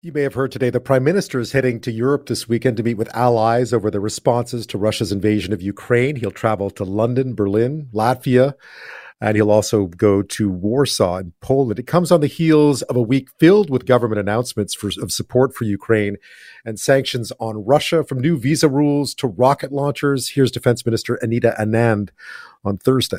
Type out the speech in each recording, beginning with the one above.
You may have heard today the Prime Minister is heading to Europe this weekend to meet with allies over the responses to Russia's invasion of Ukraine. He'll travel to London, Berlin, Latvia, and he'll also go to Warsaw in Poland. It comes on the heels of a week filled with government announcements for, of support for Ukraine and sanctions on Russia, from new visa rules to rocket launchers. Here's Defense Minister Anita Anand on Thursday.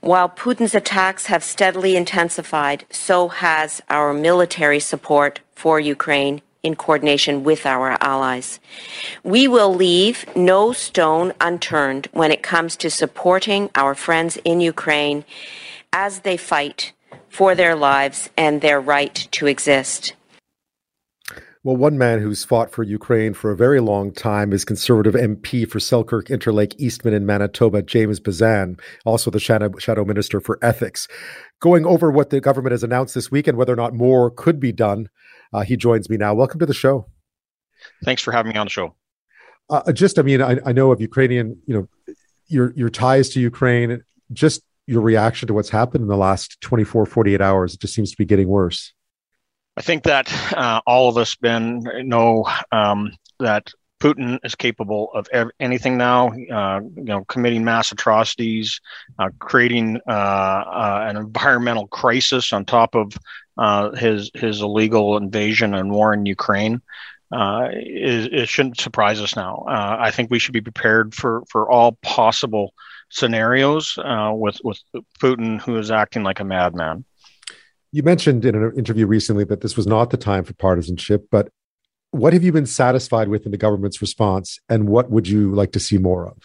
While Putin's attacks have steadily intensified, so has our military support for Ukraine in coordination with our allies. We will leave no stone unturned when it comes to supporting our friends in Ukraine as they fight for their lives and their right to exist. Well, one man who's fought for Ukraine for a very long time is Conservative MP for Selkirk Interlake Eastman in Manitoba, James Bezan, also the shadow, shadow Minister for Ethics. Going over what the government has announced this week and whether or not more could be done, uh, he joins me now. Welcome to the show. Thanks for having me on the show. Uh, just, I mean, I, I know of Ukrainian, you know, your your ties to Ukraine, just your reaction to what's happened in the last 24, 48 hours. It just seems to be getting worse. I think that uh, all of us, know um, that Putin is capable of ev- anything now. Uh, you know, committing mass atrocities, uh, creating uh, uh, an environmental crisis on top of uh, his his illegal invasion and war in Ukraine. It, it, shouldn't surprise us now. I think we should be prepared for for all possible scenarios with with Putin, who is acting like a madman. You mentioned in an interview recently that this was not the time for partisanship, but what have you been satisfied with in the government's response, and what would you like to see more of?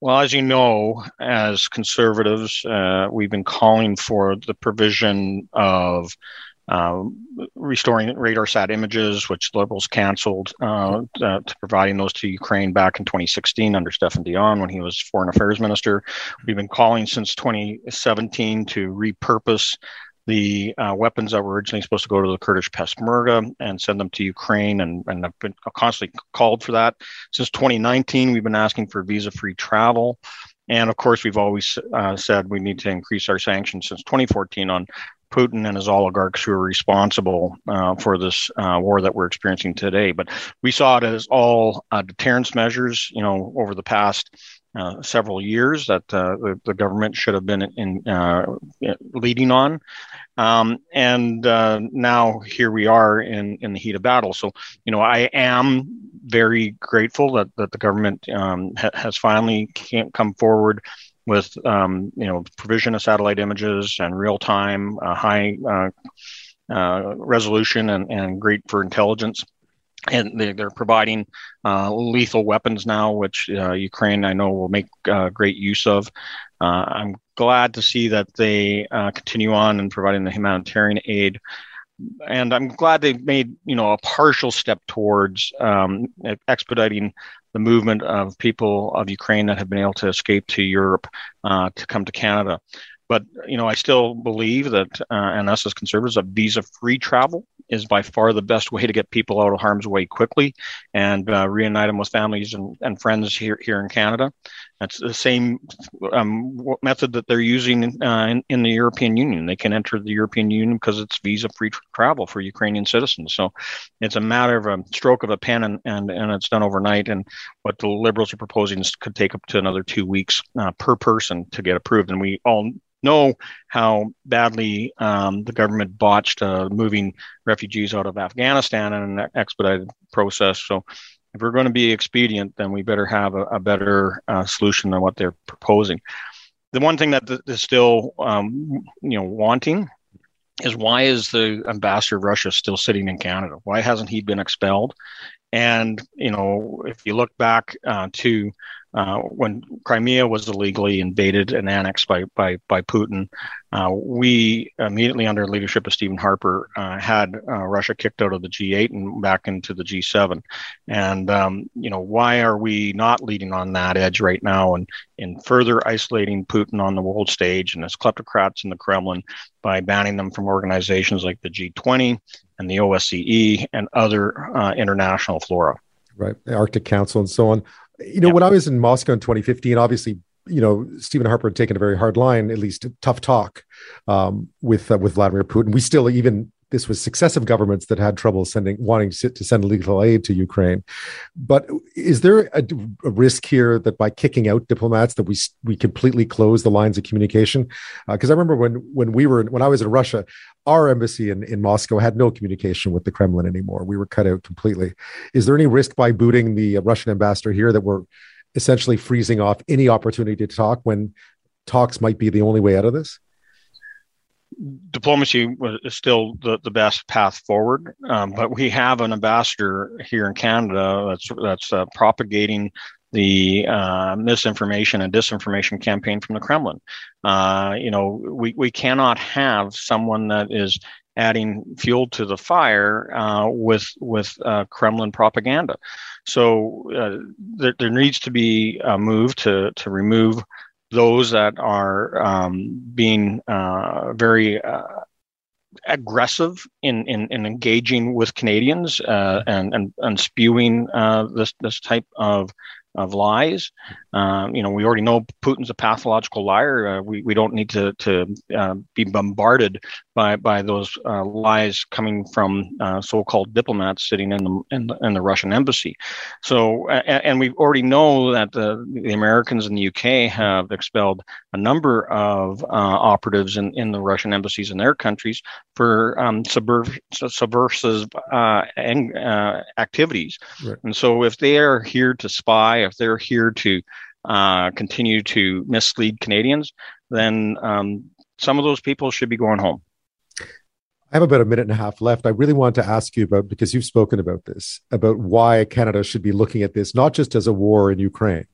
Well, as you know, as conservatives, uh, we've been calling for the provision of uh, restoring RADARSAT images, which liberals canceled, uh, uh, to providing those to Ukraine back in 2016 under Stéphane Dion when he was foreign affairs minister. We've been calling since 2017 to repurpose the uh, weapons that were originally supposed to go to the Kurdish Peshmerga and send them to Ukraine, and, and I've been constantly called for that. Since 2019, we've been asking for visa free travel. And of course, we've always uh, said we need to increase our sanctions since 2014 on Putin and his oligarchs who are responsible uh, for this uh, war that we're experiencing today. But we saw it as all uh, deterrence measures, you know, over the past uh, several years that uh, the, the, government should have been in, uh, leading on. Um, and uh, now here we are in, in the heat of battle. So, you know, I am very grateful that, that the government um, ha- has finally come forward with, um, you know, provision of satellite images and real time, uh, high resolution, and, and great for intelligence and they, are providing uh, lethal weapons now, which uh, Ukraine I know will make uh, great use of. Uh, I'm glad to see that they uh, continue on and providing the humanitarian aid, and I'm glad they've made you know a partial step towards um, expediting the movement of people of Ukraine that have been able to escape to Europe uh, to come to Canada. But you know, I still believe that, and us as conservatives, that visa-free travel is by far the best way to get people out of harm's way quickly and uh, reunite them with families and, and friends here here in Canada. That's the same um, method that they're using uh, in, in, the European Union. They can enter the European Union because it's visa-free travel for Ukrainian citizens. So it's a matter of a stroke of a pen, and, and, and it's done overnight. And what the Liberals are proposing could take up to another two weeks uh, per person to get approved. And we all know how badly um, the government botched uh, moving refugees out of Afghanistan in an expedited process. So, if we're going to be expedient, then we better have a, a better uh, solution than what they're proposing. The one thing that is still, um, you know, wanting is why is the ambassador of Russia still sitting in Canada? Why hasn't he been expelled? And you know, if you look back uh, to uh, when Crimea was illegally invaded and annexed by by, by Putin, uh, we immediately under leadership of Stephen Harper uh, had uh, Russia kicked out of the G8 and back into the G7. And um, you know why are we not leading on that edge right now and in further isolating Putin on the world stage and his kleptocrats in the Kremlin by banning them from organizations like the G20 and the OSCE and other uh, international flora. Right, the Arctic Council and so on you know, when I was in Moscow in 2015, obviously, you know, Stephen Harper had taken a very hard line, at least tough talk um, with uh, with Vladimir Putin. We still, even this was successive governments that had trouble sending wanting to send lethal aid to Ukraine. But is there a, a risk here that by kicking out diplomats that we we completely close the lines of communication? Because uh, I remember when when we were when I was in Russia, our embassy in, in Moscow had no communication with the Kremlin anymore. We were cut out completely. Is there any risk by booting the Russian ambassador here that we're essentially freezing off any opportunity to talk when talks might be the only way out of this? Diplomacy is still the, the best path forward, um, but we have an ambassador here in Canada that's that's uh, propagating the uh, misinformation and disinformation campaign from the Kremlin. Uh, you know, we, we cannot have someone that is adding fuel to the fire uh, with with uh, Kremlin propaganda. So uh, there, there needs to be a move to to remove those that are um, being uh, very uh, aggressive in, in, in, engaging with Canadians uh, and, and, and spewing uh, this, this type of of lies. Um, you know, we already know Putin's a pathological liar. Uh, we, we don't need to, to uh, be bombarded by, by those uh, lies coming from uh, so-called diplomats sitting in the, in the, in the Russian embassy. So, and, and, we already know that the, the Americans in the UK have expelled a number of uh, operatives in, in the Russian embassies in their countries for um, subversive uh, activities. Right. And so, if they are here to spy, if they're here to uh, continue to mislead Canadians, then um, some of those people should be going home. I have about a minute and a half left. I really want to ask you about because you've spoken about this about why Canada should be looking at this not just as a war in Ukraine,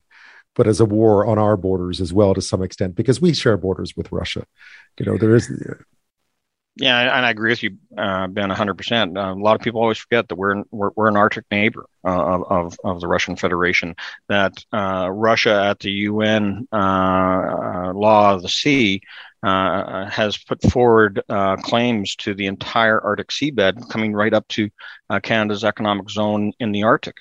but as a war on our borders as well to some extent because we share borders with Russia. You know, there is yeah, and I agree with you, uh, Ben, 100%. Uh, a lot of people always forget that we're, we're, we're an Arctic neighbor uh, of, of the Russian Federation, that uh, Russia at the UN uh, uh, law of the sea has put forward claims to the entire Arctic seabed, coming right up to Canada's economic zone in the Arctic.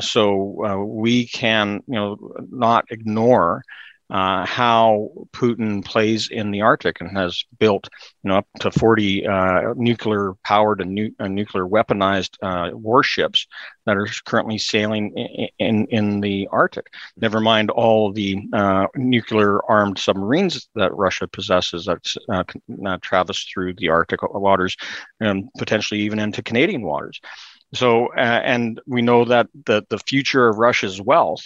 so we can, you know, not ignore uh, how Putin plays in the Arctic and has built, you know, up to 40 uh, nuclear powered and nu- uh, nuclear weaponized uh, warships that are currently sailing in, in, in the Arctic. Never mind all the uh, nuclear armed submarines that Russia possesses that uh, traverse through the Arctic waters and potentially even into Canadian waters. So, and we know that the, the future of Russia's wealth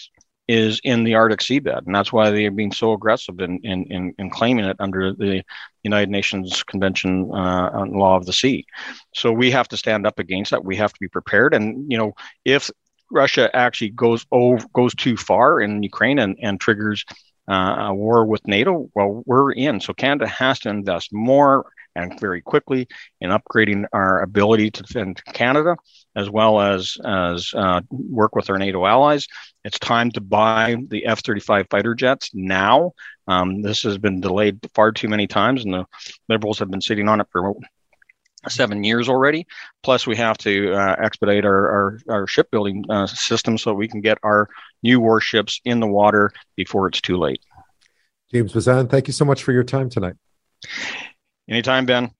is in the Arctic seabed, and that's why they are being so aggressive in in, in, in claiming it under the United Nations Convention uh, on Law of the Sea. So we have to stand up against that. We have to be prepared, and you know if Russia actually goes over, goes too far in Ukraine and, and triggers uh, a war with NATO, well, we're in. So Canada has to invest more and very quickly in upgrading our ability to defend Canada, as well as as uh, work with our NATO allies. It's time to buy the F-35 fighter jets now. Um, this has been delayed far too many times, and the Liberals have been sitting on it for seven years already. Plus, we have to uh, expedite our, our, our shipbuilding uh, system so we can get our new warships in the water before it's too late. James Bezan, thank you so much for your time tonight. Anytime, Ben.